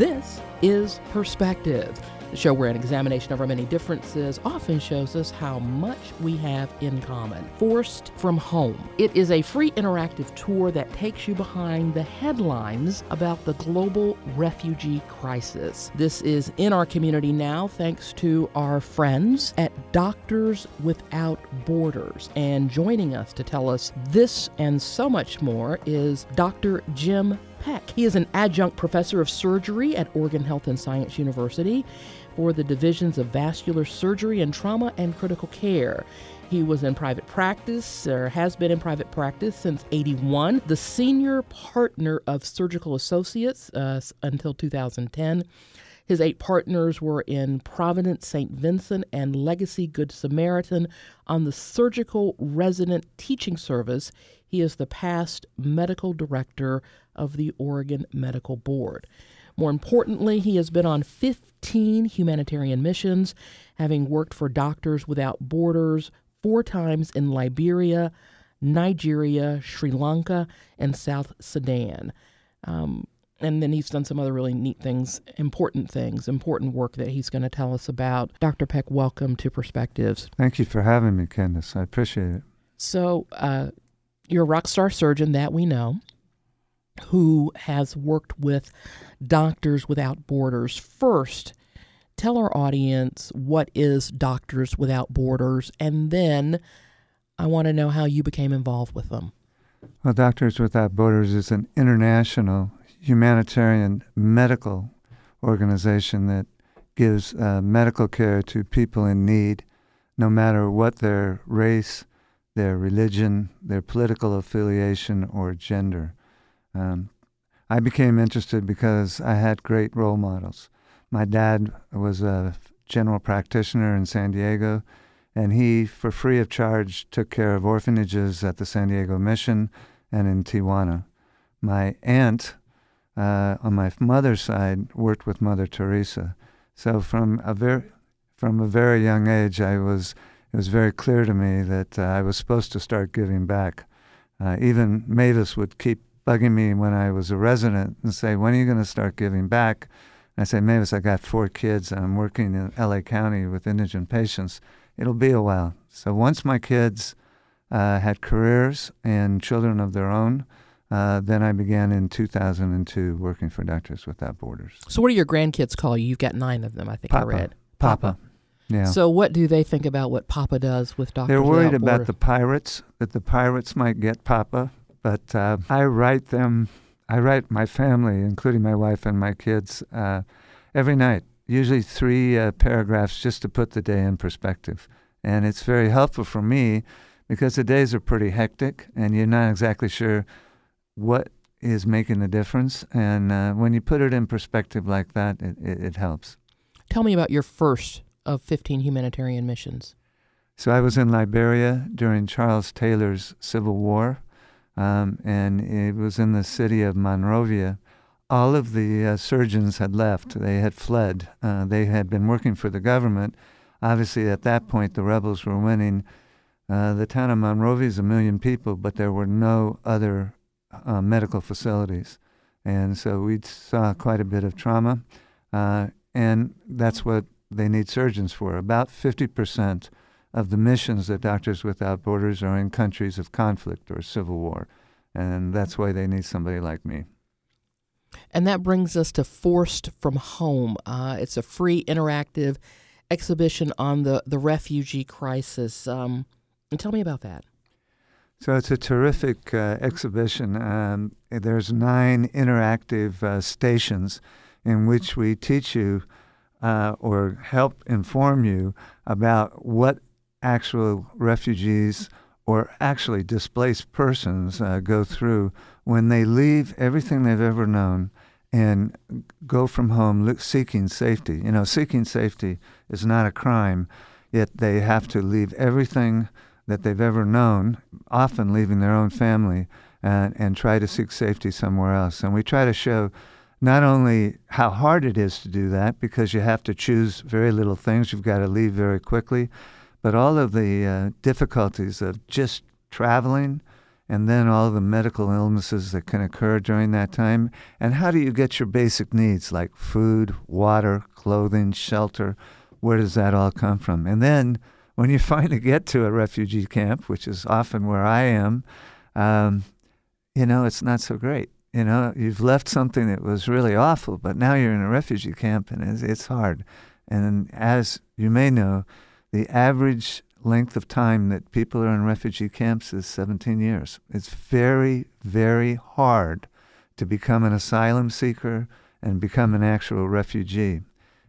This is Perspective, the show where an examination of our many differences often shows us how much we have in common. Forced from Home. It is a free interactive tour that takes you behind the headlines about the global refugee crisis. This is in our community now thanks to our friends at Doctors Without Borders. And joining us to tell us this and so much more is Dr. Jim Peck. He is an adjunct professor of surgery at Oregon Health and Science University for the divisions of vascular surgery and trauma and critical care. He was in private practice, or has been in private practice since 81, the senior partner of Surgical Associates uh, until 2010. His eight partners were in Providence St. Vincent and Legacy Good Samaritan on the Surgical Resident Teaching Service. He is the past medical director of the Oregon Medical Board. More importantly, he has been on 15 humanitarian missions, having worked for Doctors Without Borders four times in Liberia, Nigeria, Sri Lanka, and South Sudan. Um, and then he's done some other really neat things, important things, important work that he's going to tell us about. Dr. Peck, welcome to Perspectives. Thank you for having me, Candace. I appreciate it. So, uh, you're a rock star surgeon, that we know, who has worked with Doctors Without Borders. First, tell our audience what is Doctors Without Borders, and then I want to know how you became involved with them. Well, Doctors Without Borders is an international humanitarian medical organization that gives uh, medical care to people in need, no matter what their race, their religion, their political affiliation, or gender. Um, I became interested because I had great role models. My dad was a general practitioner in San Diego, and he, for free of charge, took care of orphanages at the San Diego Mission and in Tijuana. My aunt uh, on my mother's side worked with Mother Teresa. So from a very from a very young age, I was it was very clear to me that uh, I was supposed to start giving back. Uh, even Mavis would keep bugging me when I was a resident and say, "When are you going to start giving back?" And I say, "Mavis, I got four kids and I'm working in L.A. County with indigent patients. It'll be a while." So once my kids uh, had careers and children of their own. Uh, then I began in 2002 working for Doctors Without Borders. So, what do your grandkids call you? You've got nine of them, I think Papa. I read. Papa. Yeah. So, what do they think about what Papa does with Doctors They're worried Without about Borders? the pirates, that the pirates might get Papa. But uh, I write them, I write my family, including my wife and my kids, uh, every night, usually three uh, paragraphs just to put the day in perspective. And it's very helpful for me because the days are pretty hectic and you're not exactly sure what is making the difference. And uh, when you put it in perspective like that, it, it, it helps. Tell me about your first of 15 humanitarian missions. So I was in Liberia during Charles Taylor's Civil War, um, and it was in the city of Monrovia. All of the uh, surgeons had left. They had fled. Uh, they had been working for the government. Obviously, at that point, the rebels were winning. Uh, the town of Monrovia is a million people, but there were no other uh, medical facilities. And so we saw quite a bit of trauma. Uh, and that's what they need surgeons for. About 50% of the missions that Doctors Without Borders are in countries of conflict or civil war. And that's why they need somebody like me. And that brings us to Forced from Home. Uh, it's a free interactive exhibition on the, the refugee crisis. Um, and tell me about that. So it's a terrific uh, exhibition. Um, there's nine interactive uh, stations in which we teach you uh, or help inform you about what actual refugees or actually displaced persons uh, go through when they leave everything they've ever known and go from home seeking safety. You know, seeking safety is not a crime, yet they have to leave everything that they've ever known, often leaving their own family, and, and try to seek safety somewhere else. And we try to show not only how hard it is to do that, because you have to choose very little things, you've got to leave very quickly, but all of the uh, difficulties of just traveling and then all the medical illnesses that can occur during that time. And how do you get your basic needs like food, water, clothing, shelter? Where does that all come from? And then when you finally get to a refugee camp, which is often where I am, um, you know, it's not so great. You know, you've left something that was really awful, but now you're in a refugee camp and it's, it's hard. And as you may know, the average length of time that people are in refugee camps is 17 years. It's very, very hard to become an asylum seeker and become an actual refugee.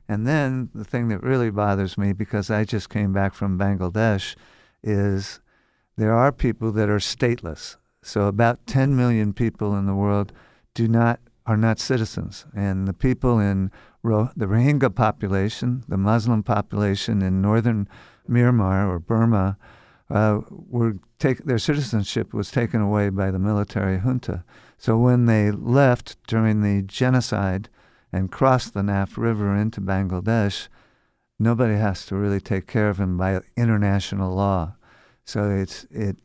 And then the thing that really bothers me, because I just came back from Bangladesh, is there are people that are stateless. So about 10 million people in the world do not are not citizens, and the people in Ro- the Rohingya population, the Muslim population in northern Myanmar or Burma, uh, were take their citizenship was taken away by the military junta. So when they left during the genocide and crossed the Naf River into Bangladesh, nobody has to really take care of them by international law. So it's it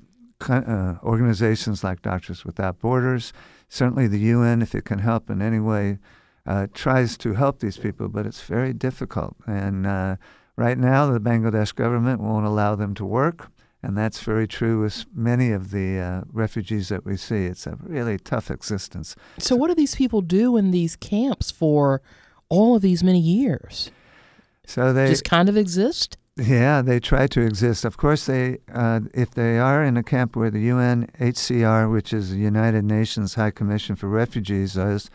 uh, organizations like Doctors Without Borders, certainly the UN, if it can help in any way, uh, tries to help these people, but it's very difficult. And uh, right now, the Bangladesh government won't allow them to work. And that's very true with many of the uh, refugees that we see. It's a really tough existence. So, what do these people do in these camps for all of these many years? So they just kind of exist. Yeah, they try to exist. Of course, they uh, if they are in a camp where the UNHCR, which is the United Nations High Commission for Refugees, is,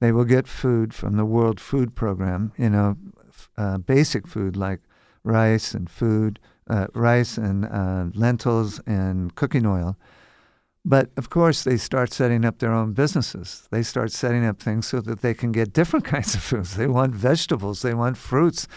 they will get food from the World Food Program. You know, uh, basic food like rice and food, uh, rice and uh, lentils and cooking oil. But of course, they start setting up their own businesses. They start setting up things so that they can get different kinds of foods. They want vegetables. They want fruits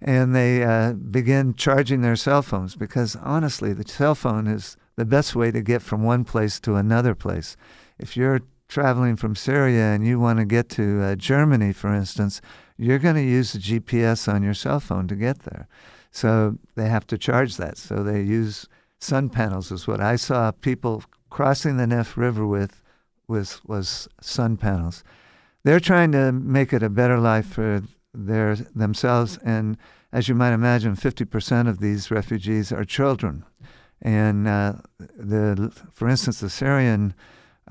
and they uh, begin charging their cell phones because honestly, the cell phone is the best way to get from one place to another place. If you're traveling from Syria and you want to get to uh, Germany, for instance, you're going to use the GPS on your cell phone to get there. So they have to charge that. So they use sun panels, is what I saw people crossing the Naf River with was, was sun panels. They're trying to make it a better life for their, themselves. And as you might imagine, 50% of these refugees are children. And uh, the, for instance, the Syrian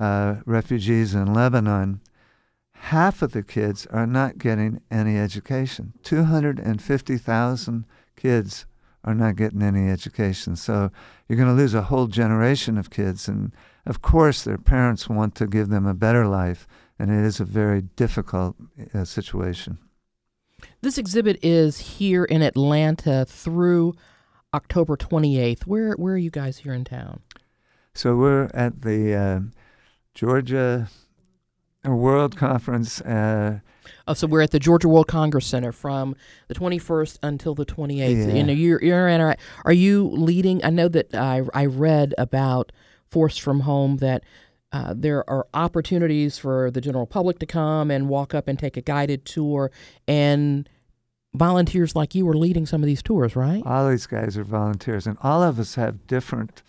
uh, refugees in Lebanon, half of the kids are not getting any education. 250,000 kids are not getting any education. So you're going to lose a whole generation of kids. And of course, their parents want to give them a better life. And it is a very difficult uh, situation. This exhibit is here in Atlanta through October 28th. Where where are you guys here in town? So we're at the uh, Georgia World Conference. Uh, oh, so we're at the Georgia World Congress Center from the 21st until the 28th. Yeah. You know, you're, you're in, are you leading? I know that I, I read about Force from Home that uh, there are opportunities for the general public to come and walk up and take a guided tour, and volunteers like you are leading some of these tours, right? All these guys are volunteers, and all of us have different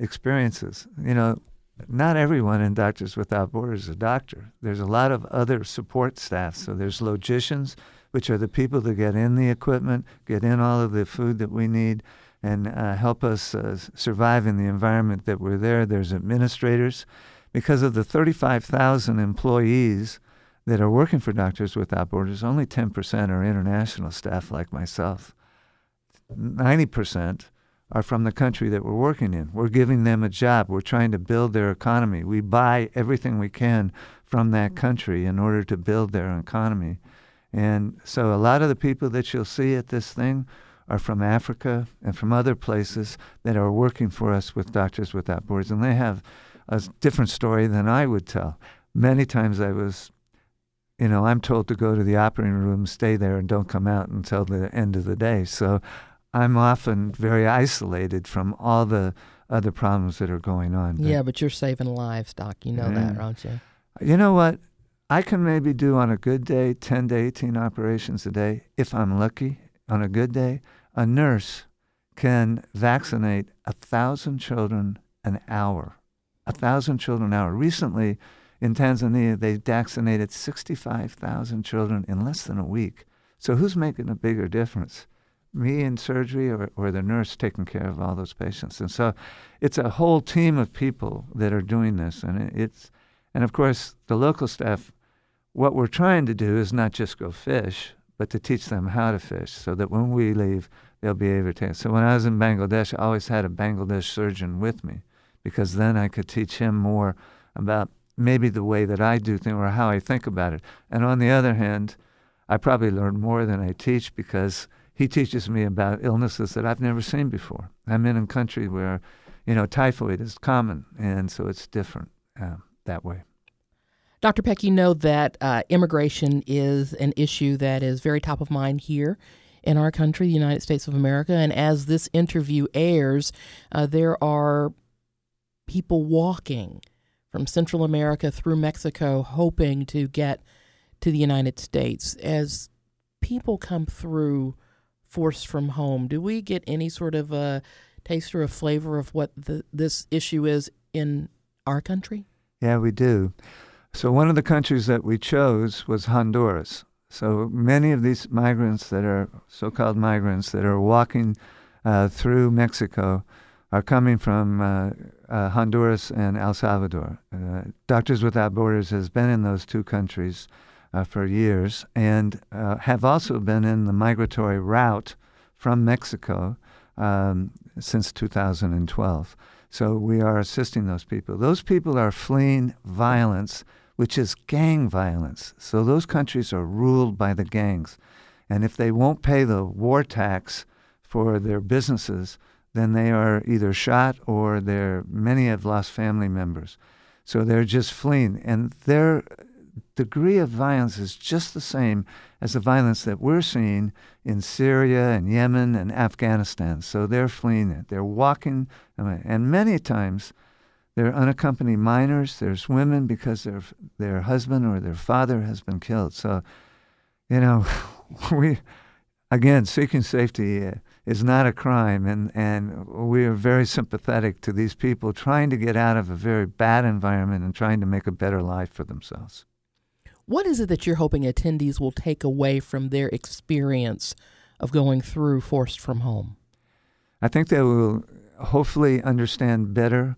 experiences. You know, not everyone in Doctors Without Borders is a doctor. There's a lot of other support staff. So there's logicians, which are the people that get in the equipment, get in all of the food that we need, and uh, help us uh, survive in the environment that we're there. There's administrators because of the 35,000 employees that are working for Doctors Without Borders, only 10% are international staff like myself. 90% are from the country that we're working in. We're giving them a job. We're trying to build their economy. We buy everything we can from that mm-hmm. country in order to build their economy. And so a lot of the people that you'll see at this thing are from Africa and from other places that are working for us with Doctors Without Borders. And they have a different story than I would tell. Many times I was, you know, I'm told to go to the operating room, stay there, and don't come out until the end of the day. So I'm often very isolated from all the other problems that are going on. But, yeah, but you're saving lives, Doc. You know yeah. that, don't you? You know what? I can maybe do on a good day 10 to 18 operations a day. If I'm lucky, on a good day, a nurse can vaccinate a thousand children an hour a thousand children an hour. Recently, in Tanzania, they vaccinated 65,000 children in less than a week. So who's making a bigger difference? Me in surgery or, or the nurse taking care of all those patients? And so it's a whole team of people that are doing this. And it's, and of course, the local staff, what we're trying to do is not just go fish, but to teach them how to fish so that when we leave, they'll be able to. So when I was in Bangladesh, I always had a Bangladesh surgeon with me because then I could teach him more about maybe the way that I do things or how I think about it. And on the other hand, I probably learn more than I teach because he teaches me about illnesses that I've never seen before. I'm in a country where, you know, typhoid is common, and so it's different uh, that way. Dr. Peck, you know that uh, immigration is an issue that is very top of mind here in our country, the United States of America. And as this interview airs, uh, there are people walking from Central America through Mexico hoping to get to the United States. As people come through forced from home, do we get any sort of a taste or a flavor of what the, this issue is in our country? Yeah, we do. So, one of the countries that we chose was Honduras. So, many of these migrants that are so called migrants that are walking uh, through Mexico are coming from uh, uh, Honduras and El Salvador. Uh, Doctors Without Borders has been in those two countries uh, for years and uh, have also been in the migratory route from Mexico um, since 2012. So we are assisting those people. Those people are fleeing violence, which is gang violence. So those countries are ruled by the gangs. And if they won't pay the war tax for their businesses, then they are either shot or they're many have lost family members. So they're just fleeing. And their degree of violence is just the same as the violence that we're seeing in Syria and Yemen and Afghanistan. So they're fleeing it. They're walking, and many times they're unaccompanied minors. There's women because their their husband or their father has been killed. So, you know, we again seeking safety. Uh, is not a crime, and, and we are very sympathetic to these people trying to get out of a very bad environment and trying to make a better life for themselves. What is it that you're hoping attendees will take away from their experience of going through Forced from Home? I think they will hopefully understand better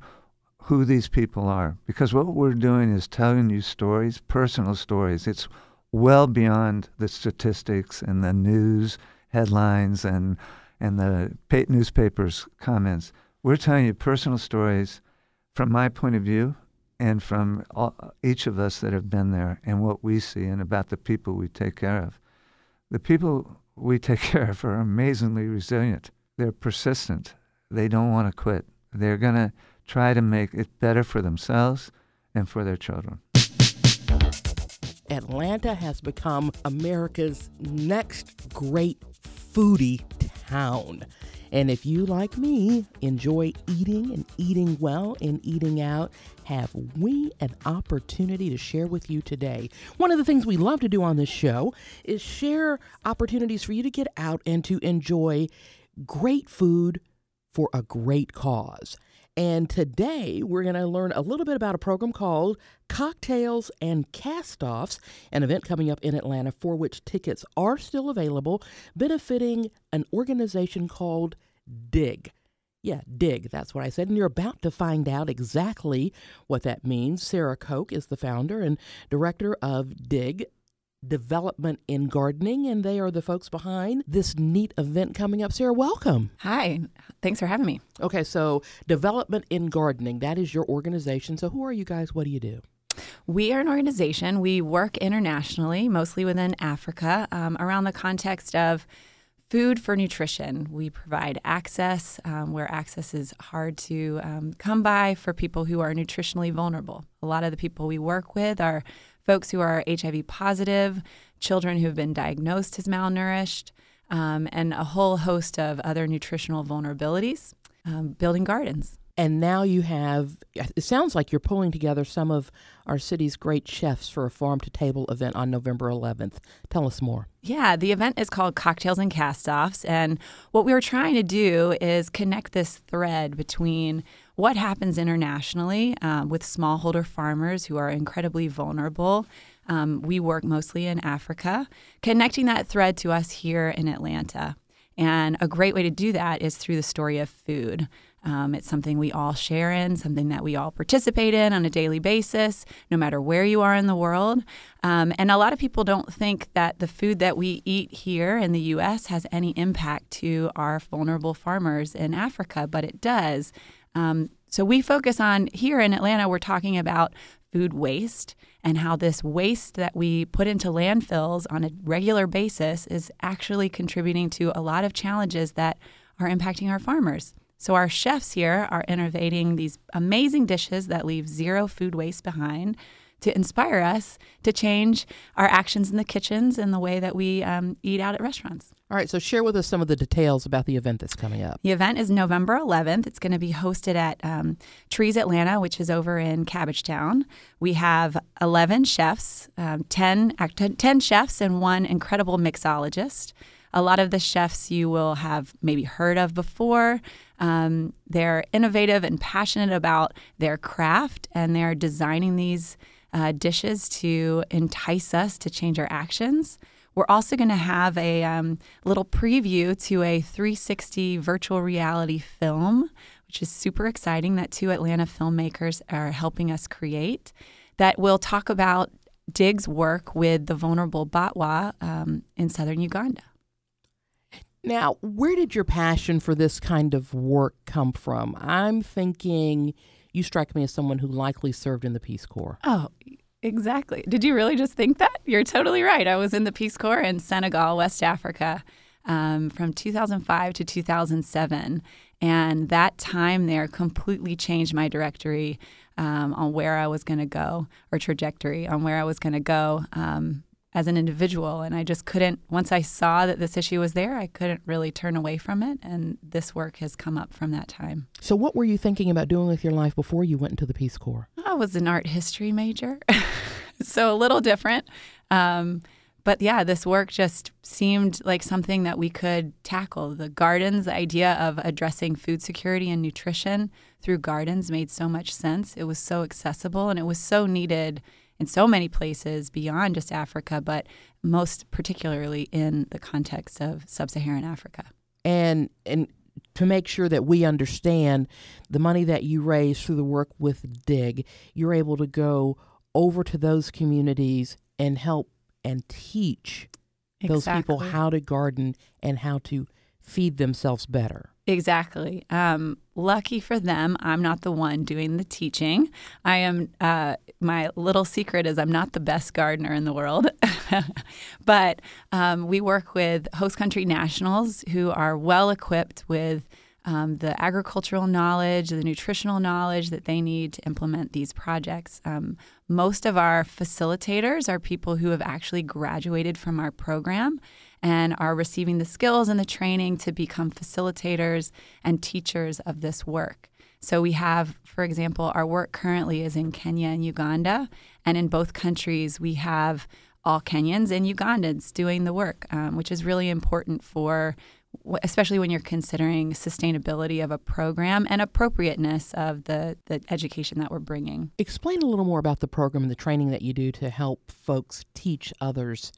who these people are because what we're doing is telling you stories, personal stories. It's well beyond the statistics and the news headlines and and the newspapers' comments. We're telling you personal stories from my point of view and from all, each of us that have been there and what we see and about the people we take care of. The people we take care of are amazingly resilient. They're persistent. They don't want to quit. They're going to try to make it better for themselves and for their children. Atlanta has become America's next great foodie town. And if you, like me, enjoy eating and eating well and eating out, have we an opportunity to share with you today? One of the things we love to do on this show is share opportunities for you to get out and to enjoy great food for a great cause. And today we're going to learn a little bit about a program called Cocktails and Castoffs, an event coming up in Atlanta for which tickets are still available, benefiting an organization called DIG. Yeah, DIG, that's what I said. And you're about to find out exactly what that means. Sarah Koch is the founder and director of DIG, Development in Gardening, and they are the folks behind this neat event coming up. Sarah, welcome. Hi, thanks for having me. Okay, so Development in Gardening, that is your organization. So, who are you guys? What do you do? We are an organization. We work internationally, mostly within Africa, um, around the context of food for nutrition. We provide access um, where access is hard to um, come by for people who are nutritionally vulnerable. A lot of the people we work with are folks who are HIV positive, children who have been diagnosed as malnourished, um, and a whole host of other nutritional vulnerabilities, um, building gardens. And now you have, it sounds like you're pulling together some of our city's great chefs for a farm to table event on November 11th. Tell us more. Yeah, the event is called Cocktails and Castoffs. And what we were trying to do is connect this thread between what happens internationally um, with smallholder farmers who are incredibly vulnerable. Um, we work mostly in Africa, connecting that thread to us here in Atlanta. And a great way to do that is through the story of food. Um, it's something we all share in, something that we all participate in on a daily basis, no matter where you are in the world. Um, and a lot of people don't think that the food that we eat here in the U.S. has any impact to our vulnerable farmers in Africa, but it does. Um, so we focus on here in Atlanta, we're talking about food waste and how this waste that we put into landfills on a regular basis is actually contributing to a lot of challenges that are impacting our farmers. So, our chefs here are innovating these amazing dishes that leave zero food waste behind to inspire us to change our actions in the kitchens and the way that we um, eat out at restaurants. All right, so share with us some of the details about the event that's coming up. The event is November 11th. It's going to be hosted at um, Trees Atlanta, which is over in Cabbagetown. We have 11 chefs, um, 10, 10 chefs, and one incredible mixologist. A lot of the chefs you will have maybe heard of before. Um, they're innovative and passionate about their craft, and they're designing these uh, dishes to entice us to change our actions. We're also going to have a um, little preview to a 360 virtual reality film, which is super exciting that two Atlanta filmmakers are helping us create. That will talk about Dig's work with the vulnerable Batwa um, in southern Uganda. Now, where did your passion for this kind of work come from? I'm thinking you strike me as someone who likely served in the Peace Corps. Oh, exactly. Did you really just think that? You're totally right. I was in the Peace Corps in Senegal, West Africa, um, from 2005 to 2007. And that time there completely changed my directory um, on where I was going to go, or trajectory on where I was going to go. Um, as an individual. And I just couldn't, once I saw that this issue was there, I couldn't really turn away from it. And this work has come up from that time. So, what were you thinking about doing with your life before you went into the Peace Corps? I was an art history major, so a little different. Um, but yeah, this work just seemed like something that we could tackle. The gardens, the idea of addressing food security and nutrition through gardens made so much sense. It was so accessible and it was so needed in so many places beyond just Africa, but most particularly in the context of sub Saharan Africa. And, and to make sure that we understand the money that you raise through the work with DIG, you're able to go over to those communities and help and teach exactly. those people how to garden and how to feed themselves better. Exactly. Um, lucky for them, I'm not the one doing the teaching. I am. Uh, my little secret is I'm not the best gardener in the world, but um, we work with host country nationals who are well equipped with um, the agricultural knowledge, the nutritional knowledge that they need to implement these projects. Um, most of our facilitators are people who have actually graduated from our program and are receiving the skills and the training to become facilitators and teachers of this work. So we have, for example, our work currently is in Kenya and Uganda, and in both countries we have all Kenyans and Ugandans doing the work, um, which is really important for especially when you're considering sustainability of a program and appropriateness of the, the education that we're bringing. Explain a little more about the program and the training that you do to help folks teach others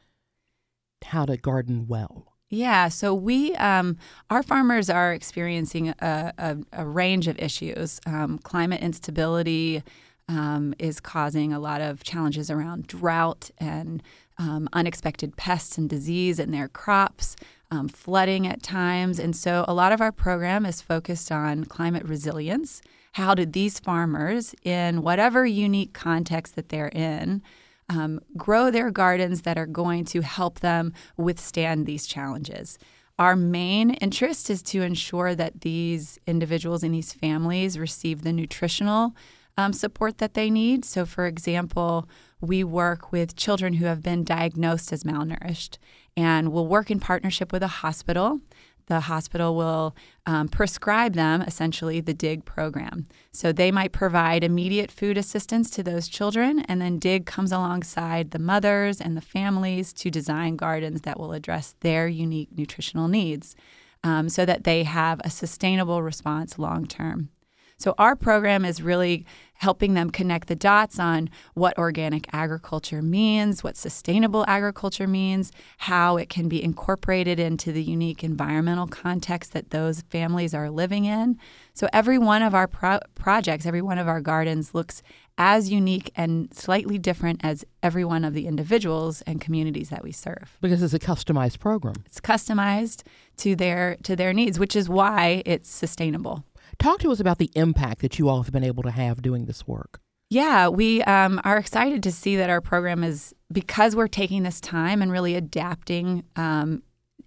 how to garden well? Yeah, so we, um, our farmers are experiencing a, a, a range of issues. Um, climate instability um, is causing a lot of challenges around drought and um, unexpected pests and disease in their crops, um, flooding at times. And so a lot of our program is focused on climate resilience. How do these farmers, in whatever unique context that they're in, um, grow their gardens that are going to help them withstand these challenges. Our main interest is to ensure that these individuals and these families receive the nutritional um, support that they need. So, for example, we work with children who have been diagnosed as malnourished, and we'll work in partnership with a hospital the hospital will um, prescribe them essentially the DIG program. So they might provide immediate food assistance to those children, and then DIG comes alongside the mothers and the families to design gardens that will address their unique nutritional needs um, so that they have a sustainable response long term. So our program is really helping them connect the dots on what organic agriculture means, what sustainable agriculture means, how it can be incorporated into the unique environmental context that those families are living in. So every one of our pro- projects, every one of our gardens looks as unique and slightly different as every one of the individuals and communities that we serve. Because it's a customized program. It's customized to their to their needs, which is why it's sustainable. Talk to us about the impact that you all have been able to have doing this work. Yeah, we um, are excited to see that our program is because we're taking this time and really adapting um,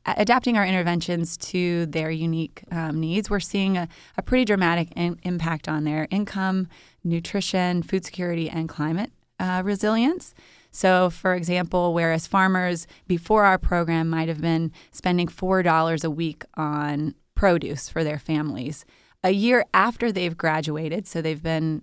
adapting our interventions to their unique um, needs. We're seeing a, a pretty dramatic in, impact on their income, nutrition, food security, and climate uh, resilience. So, for example, whereas farmers before our program might have been spending $4 a week on produce for their families, a year after they've graduated, so they've been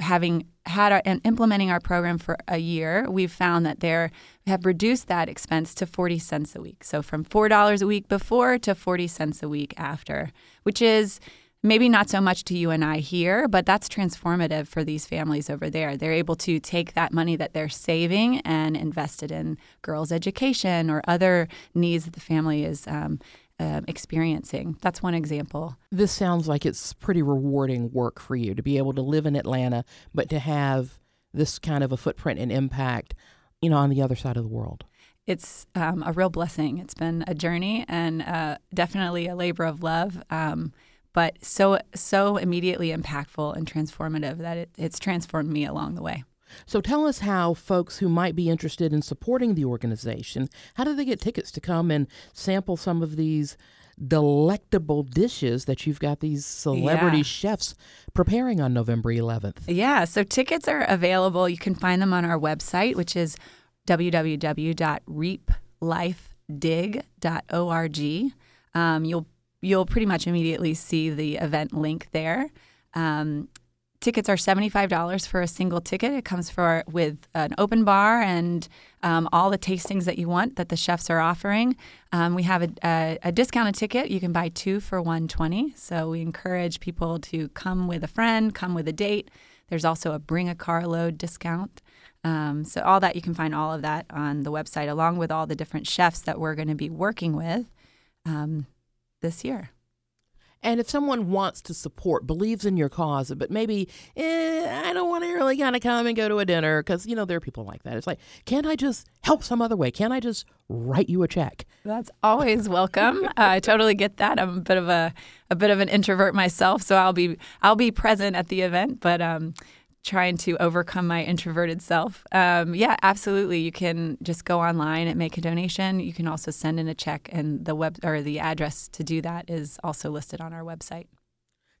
having had our, and implementing our program for a year, we've found that they have reduced that expense to 40 cents a week. So from $4 a week before to 40 cents a week after, which is maybe not so much to you and I here, but that's transformative for these families over there. They're able to take that money that they're saving and invest it in girls' education or other needs that the family is um, um, experiencing. That's one example. This sounds like it's pretty rewarding work for you to be able to live in Atlanta, but to have this kind of a footprint and impact, you know, on the other side of the world. It's um, a real blessing. It's been a journey and uh, definitely a labor of love, um, but so so immediately impactful and transformative that it, it's transformed me along the way. So tell us how folks who might be interested in supporting the organization, how do they get tickets to come and sample some of these delectable dishes that you've got these celebrity yeah. chefs preparing on November 11th? Yeah, so tickets are available. You can find them on our website, which is www.reaplifedig.org. Um, you'll you'll pretty much immediately see the event link there. Um, tickets are $75 for a single ticket. It comes for with an open bar and um, all the tastings that you want that the chefs are offering. Um, we have a, a, a, discounted ticket. You can buy two for 120 So we encourage people to come with a friend, come with a date. There's also a bring a carload discount. Um, so all that you can find all of that on the website, along with all the different chefs that we're going to be working with um, this year. And if someone wants to support, believes in your cause, but maybe eh, I don't want to really kind of come and go to a dinner because you know there are people like that. It's like, can't I just help some other way? Can't I just write you a check? That's always welcome. uh, I totally get that. I'm a bit of a a bit of an introvert myself, so I'll be I'll be present at the event, but um, trying to overcome my introverted self. Um, yeah, absolutely. You can just go online and make a donation. You can also send in a check, and the web or the address to do that is also listed on our website.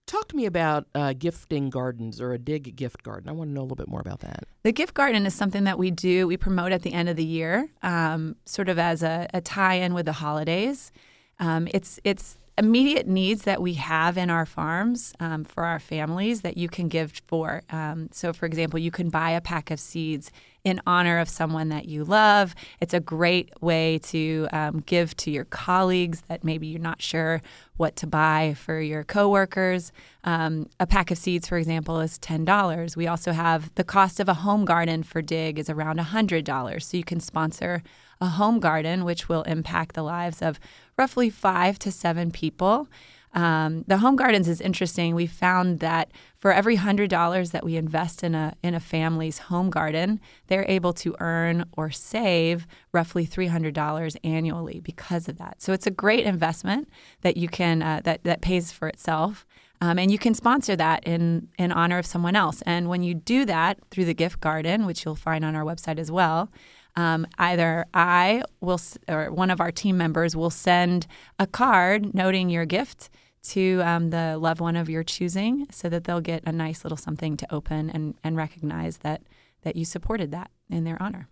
Talk to me about uh, gifting gardens or a dig gift garden. I want to know a little bit more about that. The gift garden is something that we do, we promote at the end of the year, um, sort of as a, a tie in with the holidays. Um, it's, it's immediate needs that we have in our farms um, for our families that you can give for. Um, so, for example, you can buy a pack of seeds in honor of someone that you love. It's a great way to um, give to your colleagues that maybe you're not sure what to buy for your coworkers. Um, a pack of seeds, for example, is $10. We also have the cost of a home garden for DIG is around $100. So you can sponsor a home garden, which will impact the lives of roughly five to seven people. Um, the home gardens is interesting. We found that for every hundred dollars that we invest in a in a family's home garden, they're able to earn or save roughly three hundred dollars annually because of that. So it's a great investment that you can uh, that that pays for itself. Um, and you can sponsor that in, in honor of someone else. And when you do that through the gift garden, which you'll find on our website as well, um, either I will or one of our team members will send a card noting your gift to um, the loved one of your choosing so that they'll get a nice little something to open and, and recognize that, that you supported that in their honor.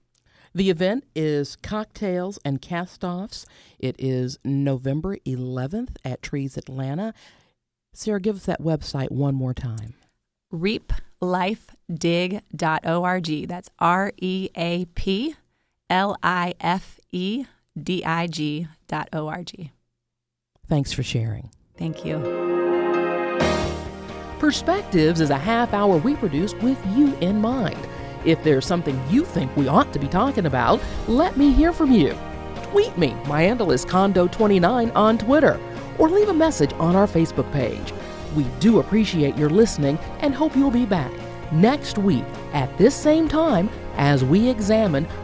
The event is Cocktails and Castoffs. It is November 11th at Trees Atlanta. Sarah, give us that website one more time. reaplifedig.org. That's R E A P L I F E D I G dot O R G. Thanks for sharing. Thank you. Perspectives is a half hour we produce with you in mind. If there's something you think we ought to be talking about, let me hear from you. Tweet me. My handle is Condo29 on Twitter, or leave a message on our Facebook page. We do appreciate your listening and hope you'll be back next week at this same time as we examine